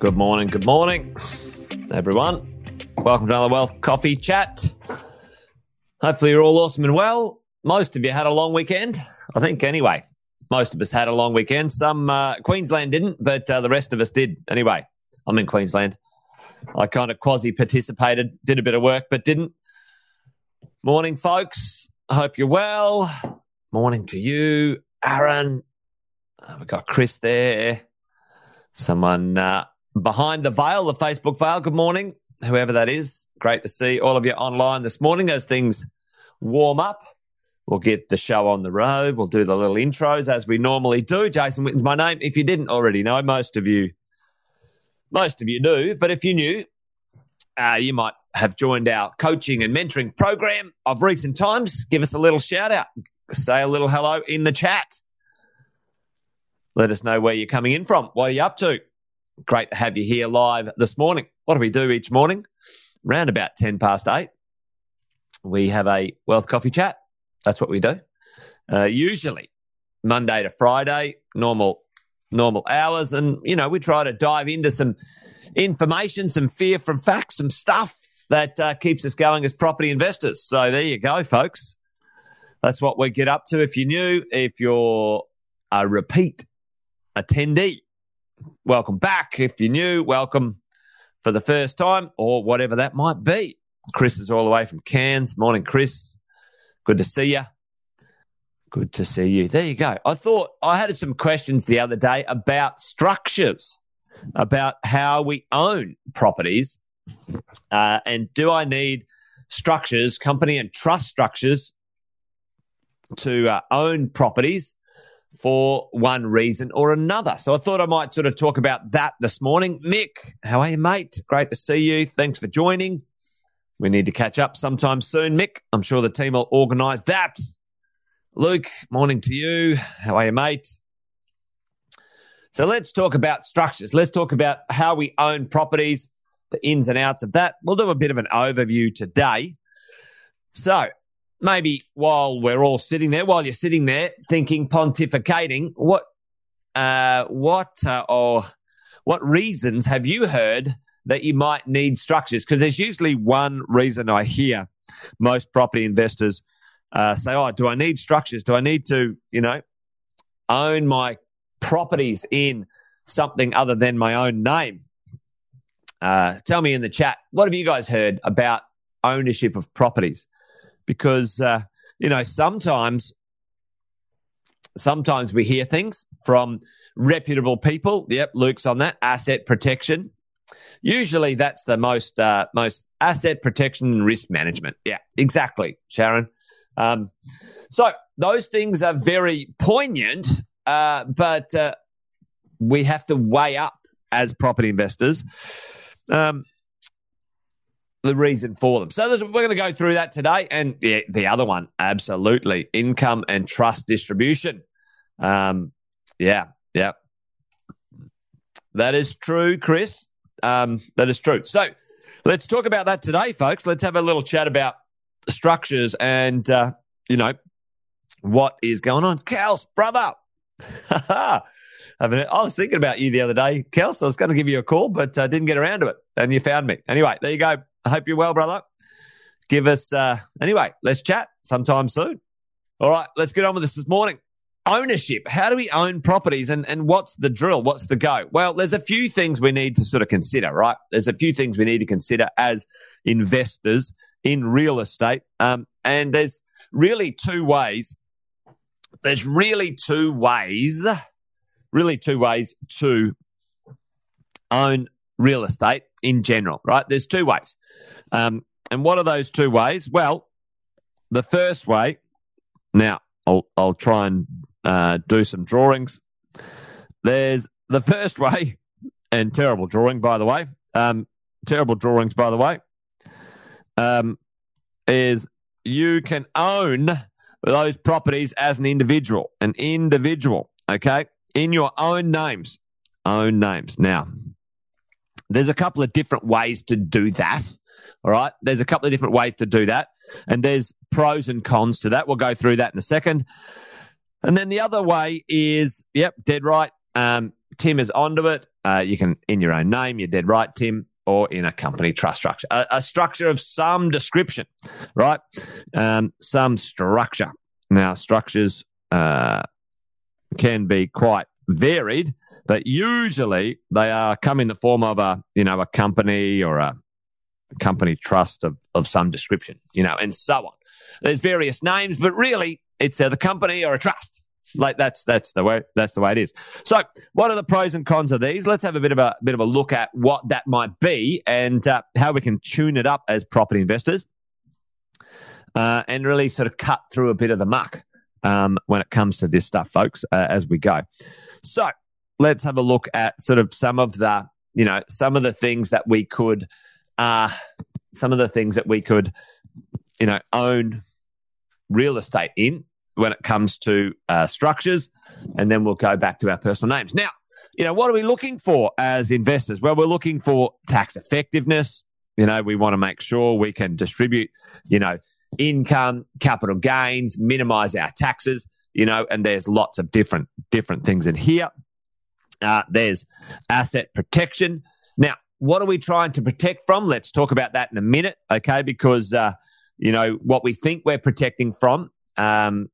Good morning, good morning, everyone. Welcome to another Wealth Coffee Chat. Hopefully, you're all awesome and well. Most of you had a long weekend, I think, anyway. Most of us had a long weekend. Some, uh, Queensland didn't, but uh, the rest of us did. Anyway, I'm in Queensland. I kind of quasi participated, did a bit of work, but didn't. Morning, folks. I hope you're well. Morning to you, Aaron. We've got Chris there. Someone uh, behind the veil, the Facebook veil. Good morning, whoever that is. Great to see all of you online this morning as things warm up. We'll get the show on the road. We'll do the little intros as we normally do. Jason Witten's my name. If you didn't already know, most of you, most of you do. But if you knew, uh, you might have joined our coaching and mentoring program of recent times. Give us a little shout out. Say a little hello in the chat. Let us know where you're coming in from. What are you up to? Great to have you here live this morning. What do we do each morning? Around about 10 past 8, we have a wealth coffee chat. That's what we do. Uh, usually Monday to Friday, normal normal hours. And, you know, we try to dive into some information, some fear from facts, some stuff that uh, keeps us going as property investors. So there you go, folks. That's what we get up to. If you're new, if you're a repeat attendee, welcome back. If you're new, welcome for the first time or whatever that might be. Chris is all the way from Cairns. Morning, Chris. Good to see you. Good to see you. There you go. I thought I had some questions the other day about structures, about how we own properties. Uh, and do I need structures, company and trust structures to uh, own properties for one reason or another? So I thought I might sort of talk about that this morning. Mick, how are you, mate? Great to see you. Thanks for joining. We need to catch up sometime soon, Mick. I'm sure the team will organise that. Luke, morning to you. How are you, mate? So let's talk about structures. Let's talk about how we own properties, the ins and outs of that. We'll do a bit of an overview today. So maybe while we're all sitting there, while you're sitting there thinking, pontificating, what, uh, what, uh, or what reasons have you heard that you might need structures? Because there's usually one reason I hear most property investors uh, say, "Oh, do I need structures? Do I need to, you know, own my properties in something other than my own name?" Uh, tell me in the chat what have you guys heard about ownership of properties? Because uh, you know sometimes, sometimes we hear things from reputable people. Yep, Luke's on that asset protection. Usually, that's the most uh, most asset protection and risk management. Yeah, exactly, Sharon. Um, so those things are very poignant, uh, but uh, we have to weigh up as property investors um, the reason for them. So we're going to go through that today, and the, the other one, absolutely, income and trust distribution. Um, yeah, yeah, that is true, Chris. Um, that is true. So let's talk about that today, folks. Let's have a little chat about structures and uh, you know what is going on. Kels, brother. I was thinking about you the other day, Kels. I was going to give you a call, but I uh, didn't get around to it, and you found me. Anyway, there you go. I hope you're well, brother. Give us uh, anyway. Let's chat sometime soon. All right, let's get on with this this morning. Ownership. How do we own properties, and and what's the drill? What's the go? Well, there's a few things we need to sort of consider, right? There's a few things we need to consider as investors in real estate. Um, and there's really two ways. There's really two ways, really two ways to own real estate in general, right? There's two ways. Um, and what are those two ways? Well, the first way, now I'll, I'll try and uh, do some drawings. There's the first way, and terrible drawing, by the way. Um, terrible drawings, by the way um, is you can own those properties as an individual, an individual, okay, in your own names, own names. Now, there's a couple of different ways to do that. All right, there's a couple of different ways to do that, and there's pros and cons to that. We'll go through that in a second. And then the other way is, yep, dead right. Um, Tim is onto it. Uh, you can in your own name. You're dead right, Tim or in a company trust structure, a, a structure of some description, right? Um, some structure. Now, structures uh, can be quite varied, but usually they are come in the form of a you know a company or a company trust of, of some description, you know, and so on. There's various names, but really it's either a company or a trust. Like that's that's the way that's the way it is. So, what are the pros and cons of these? Let's have a bit of a bit of a look at what that might be and uh, how we can tune it up as property investors, uh, and really sort of cut through a bit of the muck um, when it comes to this stuff, folks, uh, as we go. So, let's have a look at sort of some of the you know some of the things that we could, uh, some of the things that we could, you know, own real estate in when it comes to uh, structures. And then we'll go back to our personal names. Now, you know, what are we looking for as investors? Well, we're looking for tax effectiveness. You know, we want to make sure we can distribute, you know, income, capital gains, minimize our taxes, you know, and there's lots of different different things in here. Uh, there's asset protection. Now, what are we trying to protect from? Let's talk about that in a minute, okay? Because uh, you know what we think we're protecting from um,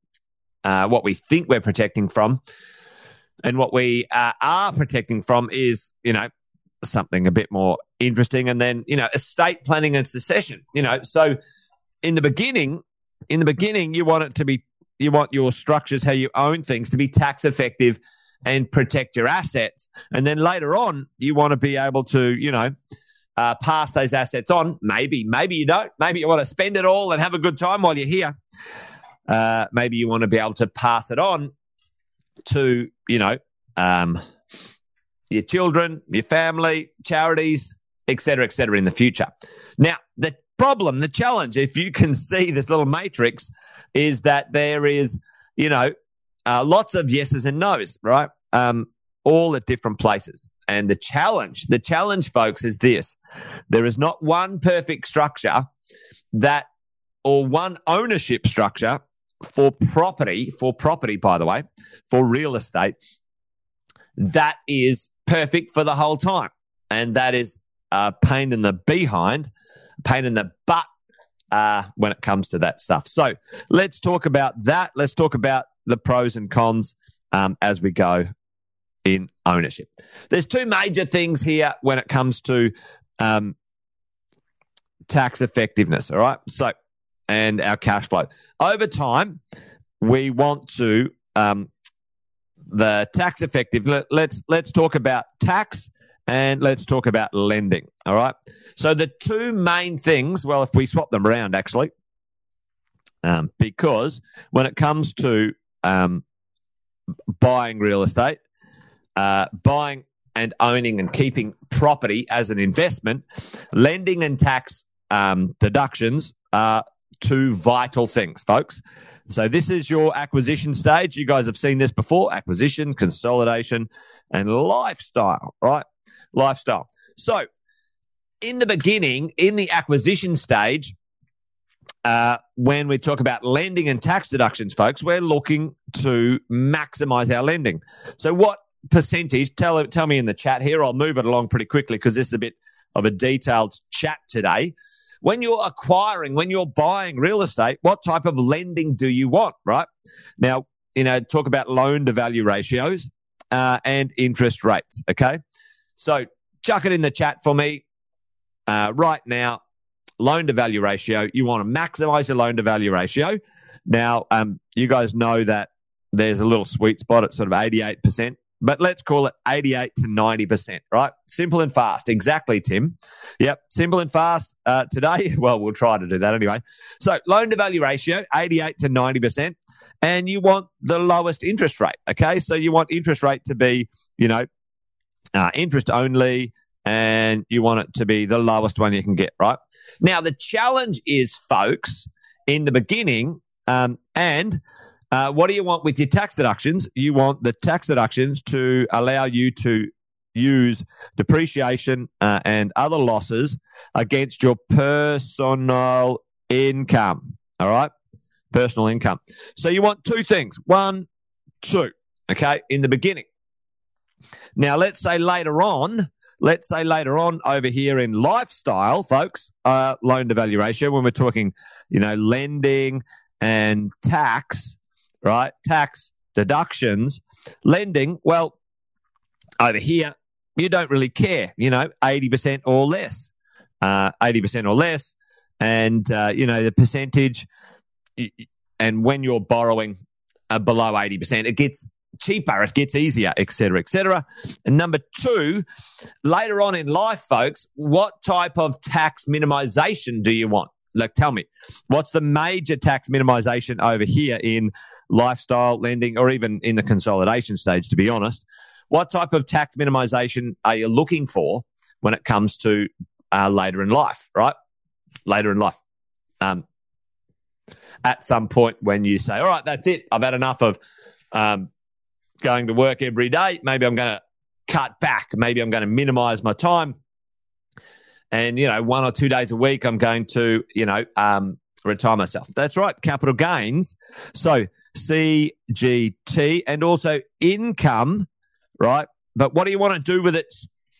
uh, what we think we're protecting from, and what we uh, are protecting from is, you know, something a bit more interesting. And then, you know, estate planning and succession. You know, so in the beginning, in the beginning, you want it to be, you want your structures, how you own things, to be tax effective and protect your assets. And then later on, you want to be able to, you know, uh, pass those assets on. Maybe, maybe you don't. Maybe you want to spend it all and have a good time while you're here uh, maybe you want to be able to pass it on to, you know, um, your children, your family, charities, etc., etc. in the future. Now, the problem, the challenge, if you can see this little matrix, is that there is, you know, uh, lots of yeses and nos, right? Um, all at different places. And the challenge, the challenge, folks, is this there is not one perfect structure that, or one ownership structure for property, for property, by the way, for real estate, that is perfect for the whole time. And that is a pain in the behind, pain in the butt uh, when it comes to that stuff. So let's talk about that. Let's talk about the pros and cons um, as we go in ownership. There's two major things here when it comes to um, tax effectiveness. All right. So and our cash flow. Over time, we want to um, the tax effective. Let, let's let's talk about tax and let's talk about lending. All right. So the two main things. Well, if we swap them around, actually, um, because when it comes to um, buying real estate, uh, buying and owning and keeping property as an investment, lending and tax um, deductions are two vital things, folks. So this is your acquisition stage. You guys have seen this before acquisition, consolidation, and lifestyle, right? Lifestyle. So in the beginning, in the acquisition stage, uh, when we talk about lending and tax deductions, folks, we're looking to maximize our lending. So what percentage? Tell tell me in the chat here. I'll move it along pretty quickly because this is a bit of a detailed chat today when you're acquiring, when you're buying real estate, what type of lending do you want, right? Now, you know, talk about loan to value ratios uh, and interest rates. Okay. So chuck it in the chat for me uh, right now. Loan to value ratio. You want to maximize your loan to value ratio. Now, um, you guys know that there's a little sweet spot at sort of 88% but let's call it 88 to 90%, right? Simple and fast. Exactly, Tim. Yep, simple and fast. Uh, today, well, we'll try to do that anyway. So, loan to value ratio, 88 to 90%. And you want the lowest interest rate, okay? So, you want interest rate to be, you know, uh, interest only, and you want it to be the lowest one you can get, right? Now, the challenge is, folks, in the beginning, um, and uh, what do you want with your tax deductions? You want the tax deductions to allow you to use depreciation uh, and other losses against your personal income. All right? Personal income. So you want two things. One, two. Okay. In the beginning, Now, let's say later on, let's say later on over here in lifestyle, folks, uh, loan to value ratio, when we're talking, you know, lending and tax, right? Tax deductions, lending, well, over here, you don't really care, you know, 80% or less, uh, 80% or less. And, uh, you know, the percentage, and when you're borrowing uh, below 80%, it gets cheaper, it gets easier, etc., etc. And number two, later on in life, folks, what type of tax minimization do you want? Like, tell me, what's the major tax minimization over here in lifestyle lending or even in the consolidation stage, to be honest? What type of tax minimization are you looking for when it comes to uh, later in life, right? Later in life. Um, at some point when you say, all right, that's it. I've had enough of um, going to work every day. Maybe I'm going to cut back. Maybe I'm going to minimize my time. And, you know, one or two days a week, I'm going to, you know, um, retire myself. That's right. Capital gains. So CGT and also income, right? But what do you want to do with it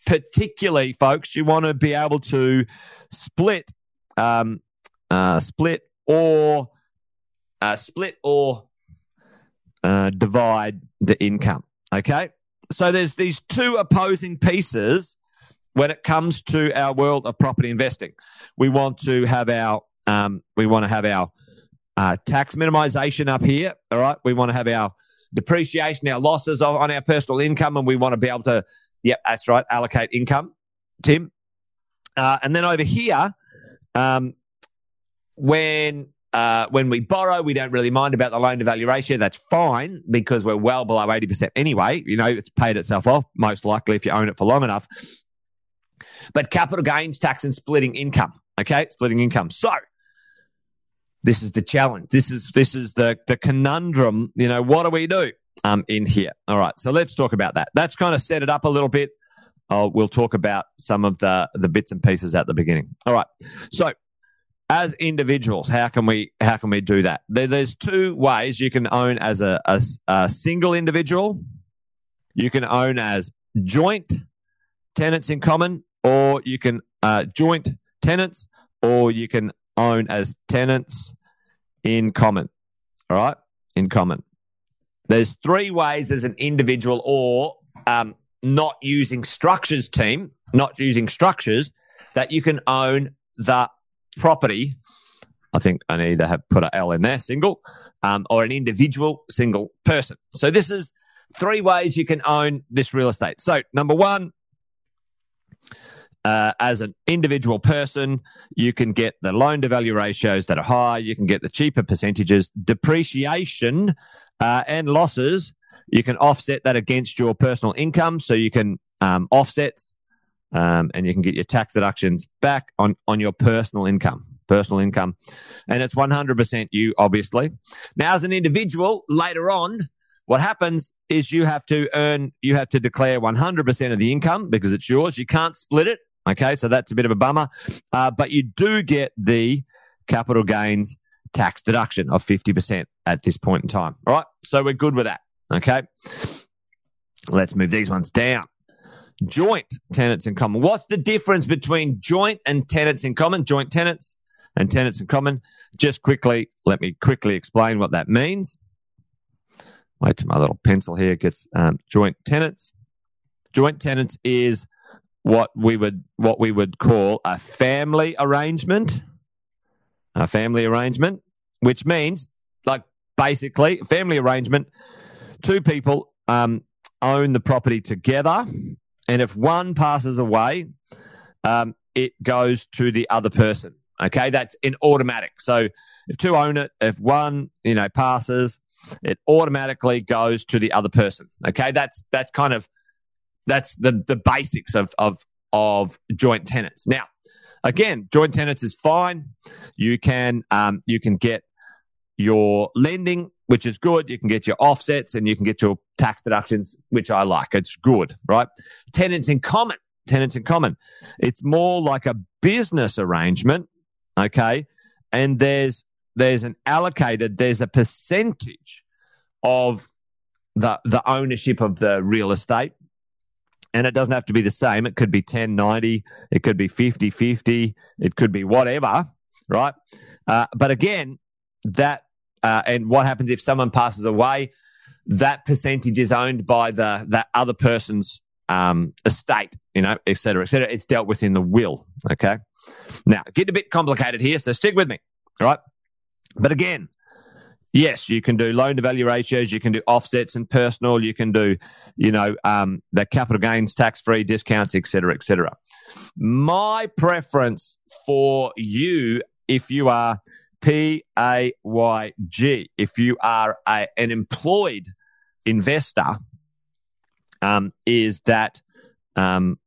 particularly, folks? You want to be able to split, um, uh, split or uh, split or uh, divide the income. Okay. So there's these two opposing pieces when it comes to our world of property investing. We want to have our um, we want to have our uh, tax minimization up here. All right. We want to have our depreciation, our losses on our personal income, and we want to be able to, yep, that's right, allocate income, Tim. Uh, and then over here, um, when uh, when we borrow, we don't really mind about the loan to value ratio. That's fine because we're well below 80% anyway. You know, it's paid itself off, most likely, if you own it for long enough. But capital gains tax and splitting income. Okay, splitting income. So this is the challenge. This is this is the the conundrum. You know, what do we do um, in here? All right, so let's talk about that. That's kind of set it up a little bit. Uh, we'll talk about some of the the bits and pieces at the beginning. All right, so as individuals, how can we how can we do that? There, there's two ways you can own as a, a, a single individual. You can own as joint tenants in common, or you can uh, joint tenants, or you can own as tenants in common. All right, in common. There's three ways as an individual, or um, not using structures team, not using structures that you can own the property, I think I need to have put an L in there, single, um, or an individual single person. So this is three ways you can own this real estate. So number one, uh, as an individual person, you can get the loan to value ratios that are high. You can get the cheaper percentages, depreciation uh, and losses. You can offset that against your personal income. So you can um, offsets um, and you can get your tax deductions back on, on your personal income. Personal income. And it's 100% you, obviously. Now, as an individual, later on, what happens is you have to earn, you have to declare 100% of the income because it's yours. You can't split it. Okay. So that's a bit of a bummer. Uh, but you do get the capital gains tax deduction of 50% at this point in time. All right. So we're good with that. Okay. Let's move these ones down joint tenants in common. What's the difference between joint and tenants in common? Joint tenants and tenants in common. Just quickly, let me quickly explain what that means. Wait till my little pencil here gets um, joint tenants. Joint tenants is what we would what we would call a family arrangement. A family arrangement, which means like basically family arrangement. Two people um, own the property together and if one passes away, um, it goes to the other person. Okay, that's in automatic. So if two own it, if one you know passes, it automatically goes to the other person. Okay, that's that's kind of that's the the basics of of of joint tenants. Now, again, joint tenants is fine. You can um, you can get your lending which is good. You can get your offsets and you can get your tax deductions, which I like. It's good, right? Tenants in common, tenants in common. It's more like a business arrangement, okay? And there's there's an allocated, there's a percentage of the the ownership of the real estate, and it doesn't have to be the same. It could be 10 90, it could be 50 50, it could be whatever, right? Uh, but again, that, uh, and what happens if someone passes away? That percentage is owned by the that other person's um, estate, you know, et cetera, et cetera. It's dealt with in the will. Okay. Now, getting a bit complicated here, so stick with me. All right. But again, yes, you can do loan to value ratios, you can do offsets and personal, you can do, you know, um, the capital gains tax free discounts, et cetera, et cetera. My preference for you, if you are P A Y G, if you are a, an employed investor, um, is that um,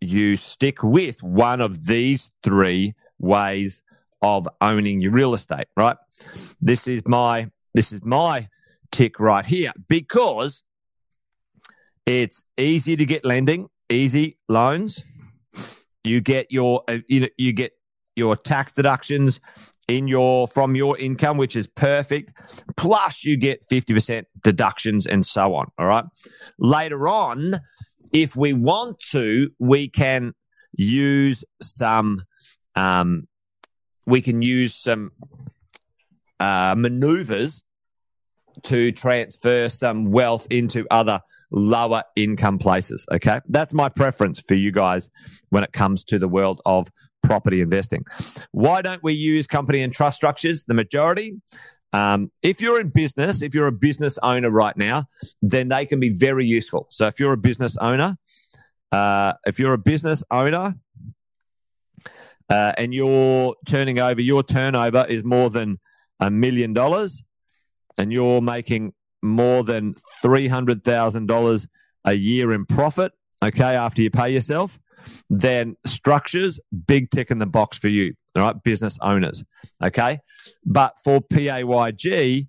you stick with one of these three ways of owning your real estate, right? This is my this is my tick right here because it's easy to get lending, easy loans. You get your uh, you, you get your tax deductions in your from your income, which is perfect. Plus, you get 50% deductions and so on. All right. Later on, if we want to, we can use some um, we can use some uh, maneuvers to transfer some wealth into other lower income places. Okay. That's my preference for you guys when it comes to the world of property investing. Why don't we use company and trust structures? The majority. Um, if you're in business, if you're a business owner right now, then they can be very useful. So if you're a business owner, uh, if you're a business owner, uh, and you're turning over, your turnover is more than a million dollars, and you're making more than $300,000 a year in profit, okay, after you pay yourself, then structures, big tick in the box for you, all right, business owners, okay? But for PAYG,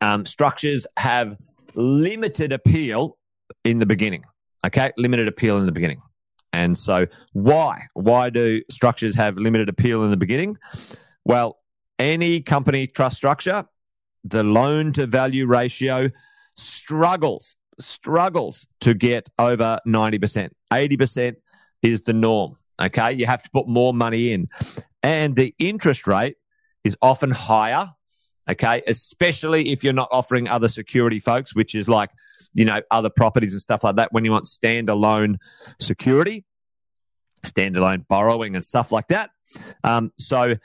um, structures have limited appeal in the beginning, okay? Limited appeal in the beginning. And so, why? Why do structures have limited appeal in the beginning? Well, any company trust structure, the loan to value ratio struggles, struggles to get over 90%. 80% is the norm. Okay. You have to put more money in. And the interest rate is often higher. Okay. Especially if you're not offering other security folks, which is like you know, other properties and stuff like that when you want standalone security, standalone borrowing and stuff like that. Um, so,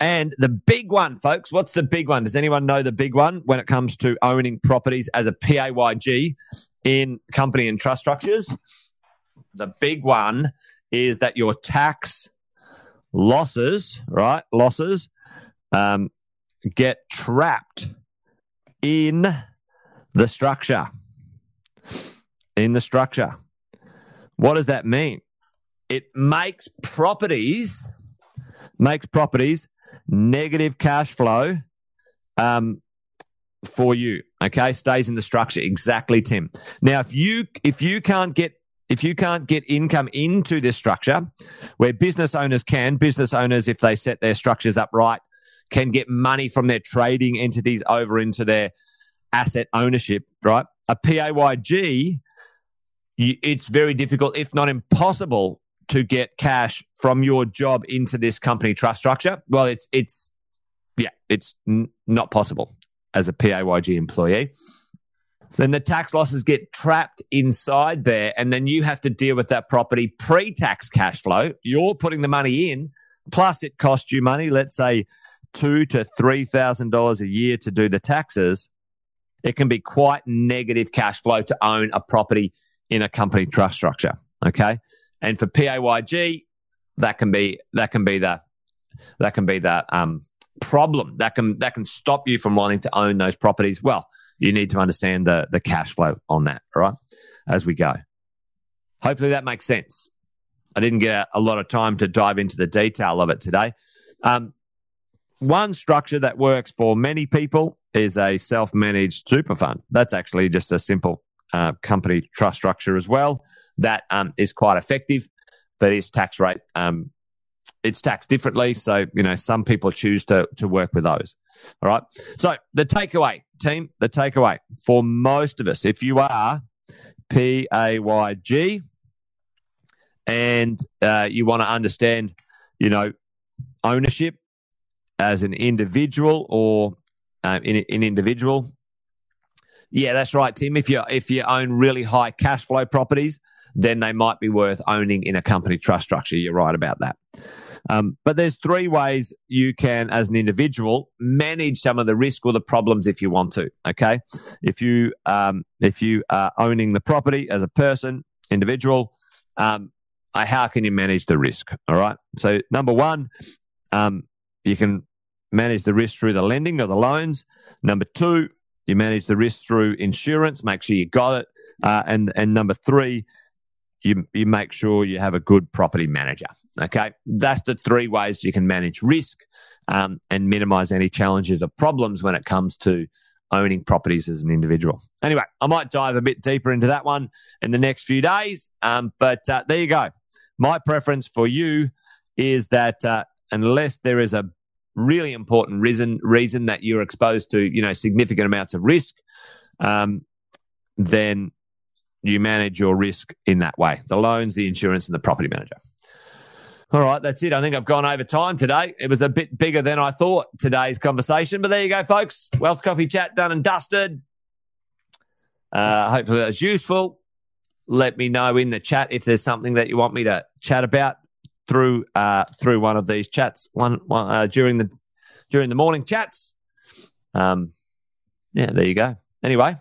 and the big one, folks, what's the big one? Does anyone know the big one when it comes to owning properties as a PAYG in company and trust structures? The big one is that your tax losses, right? Losses um, get trapped in the structure in the structure. What does that mean? It makes properties makes properties negative cash flow um, for you. Okay, stays in the structure exactly, Tim. Now, if you if you can't get if you can't get income into this structure, where business owners can, business owners, if they set their structures up right, can get money from their trading entities over into their asset ownership, right? A PAYG it's very difficult, if not impossible, to get cash from your job into this company trust structure. Well, it's it's yeah, it's n- not possible as a PAYG employee. Then the tax losses get trapped inside there, and then you have to deal with that property pre-tax cash flow. You're putting the money in, plus it costs you money. Let's say two to three thousand dollars a year to do the taxes. It can be quite negative cash flow to own a property in a company trust structure. Okay. And for PAYG, that can be that can be the that can be that um, problem that can that can stop you from wanting to own those properties. Well, you need to understand the the cash flow on that, all right, as we go. Hopefully that makes sense. I didn't get a, a lot of time to dive into the detail of it today. Um, one structure that works for many people is a self managed super fund. That's actually just a simple uh, company trust structure as well. That um, is quite effective, but its tax rate um, it's taxed differently. So you know some people choose to to work with those. All right. So the takeaway, team, the takeaway for most of us, if you are P A Y G. And uh, you want to understand, you know, ownership as an individual or uh, in an in individual. Yeah, that's right, Tim. If you if you own really high cash flow properties, then they might be worth owning in a company trust structure. You're right about that. Um, but there's three ways you can, as an individual, manage some of the risk or the problems if you want to. Okay, if you um, if you are owning the property as a person, individual, um, uh, how can you manage the risk? All right. So number one, um, you can manage the risk through the lending or the loans. Number two, you manage the risk through insurance. Make sure you got it. Uh, and and number three, you you make sure you have a good property manager. Okay, that's the three ways you can manage risk um, and minimize any challenges or problems when it comes to owning properties as an individual. Anyway, I might dive a bit deeper into that one in the next few days. Um, but uh, there you go. My preference for you is that uh, unless there is a really important reason reason that you're exposed to you know significant amounts of risk, um, then you manage your risk in that way: the loans, the insurance, and the property manager. All right, that's it. I think I've gone over time today. It was a bit bigger than I thought today's conversation, but there you go, folks. Wealth Coffee Chat done and dusted. Uh, hopefully that was useful. Let me know in the chat if there's something that you want me to chat about through uh, through one of these chats one, one uh, during the during the morning chats. Um, yeah, there you go. Anyway,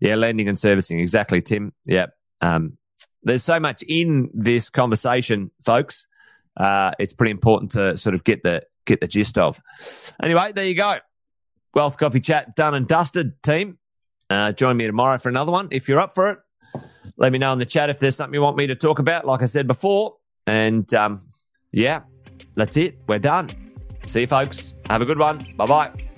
yeah, lending and servicing exactly, Tim. Yeah, um, there's so much in this conversation, folks uh, it's pretty important to sort of get the get the gist of. Anyway, there you go. Wealth Coffee Chat done and dusted, team. Uh, join me tomorrow for another one if you're up for it. Let me know in the chat if there's something you want me to talk about, like I said before. And um, yeah, that's it. We're done. See you, folks. Have a good one. Bye bye.